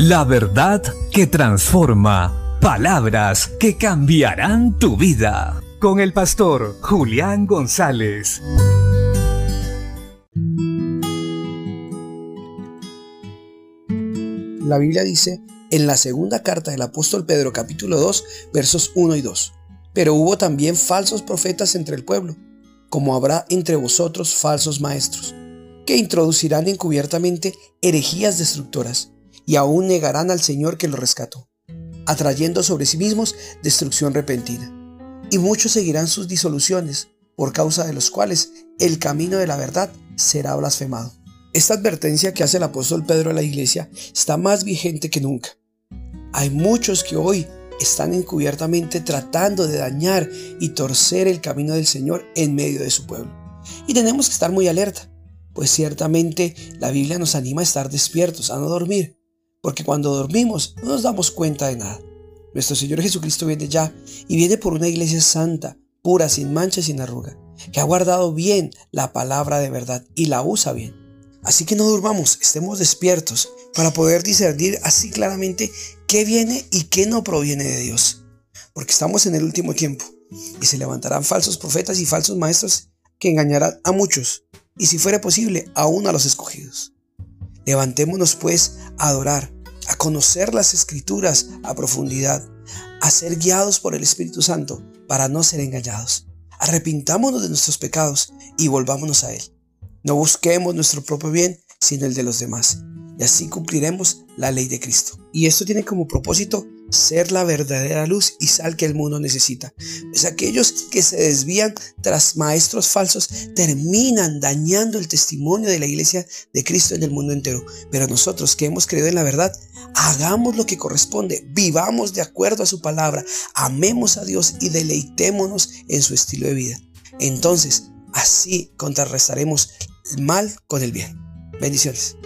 La verdad que transforma. Palabras que cambiarán tu vida. Con el pastor Julián González. La Biblia dice en la segunda carta del apóstol Pedro capítulo 2 versos 1 y 2. Pero hubo también falsos profetas entre el pueblo, como habrá entre vosotros falsos maestros, que introducirán encubiertamente herejías destructoras, y aún negarán al Señor que lo rescató, atrayendo sobre sí mismos destrucción repentina. Y muchos seguirán sus disoluciones, por causa de los cuales el camino de la verdad será blasfemado. Esta advertencia que hace el apóstol Pedro a la iglesia está más vigente que nunca. Hay muchos que hoy están encubiertamente tratando de dañar y torcer el camino del Señor en medio de su pueblo. Y tenemos que estar muy alerta, pues ciertamente la Biblia nos anima a estar despiertos, a no dormir, porque cuando dormimos no nos damos cuenta de nada. Nuestro Señor Jesucristo viene ya y viene por una iglesia santa, pura, sin mancha y sin arruga, que ha guardado bien la palabra de verdad y la usa bien. Así que no durmamos, estemos despiertos para poder discernir así claramente qué viene y qué no proviene de Dios. Porque estamos en el último tiempo y se levantarán falsos profetas y falsos maestros que engañarán a muchos y si fuera posible aún a los escogidos. Levantémonos pues a adorar, a conocer las escrituras a profundidad, a ser guiados por el Espíritu Santo para no ser engañados. Arrepintámonos de nuestros pecados y volvámonos a Él. No busquemos nuestro propio bien, sino el de los demás. Y así cumpliremos la ley de Cristo. Y esto tiene como propósito ser la verdadera luz y sal que el mundo necesita. Pues aquellos que se desvían tras maestros falsos terminan dañando el testimonio de la iglesia de Cristo en el mundo entero. Pero nosotros que hemos creído en la verdad, hagamos lo que corresponde, vivamos de acuerdo a su palabra, amemos a Dios y deleitémonos en su estilo de vida. Entonces, así contrarrestaremos el mal con el bien. Bendiciones.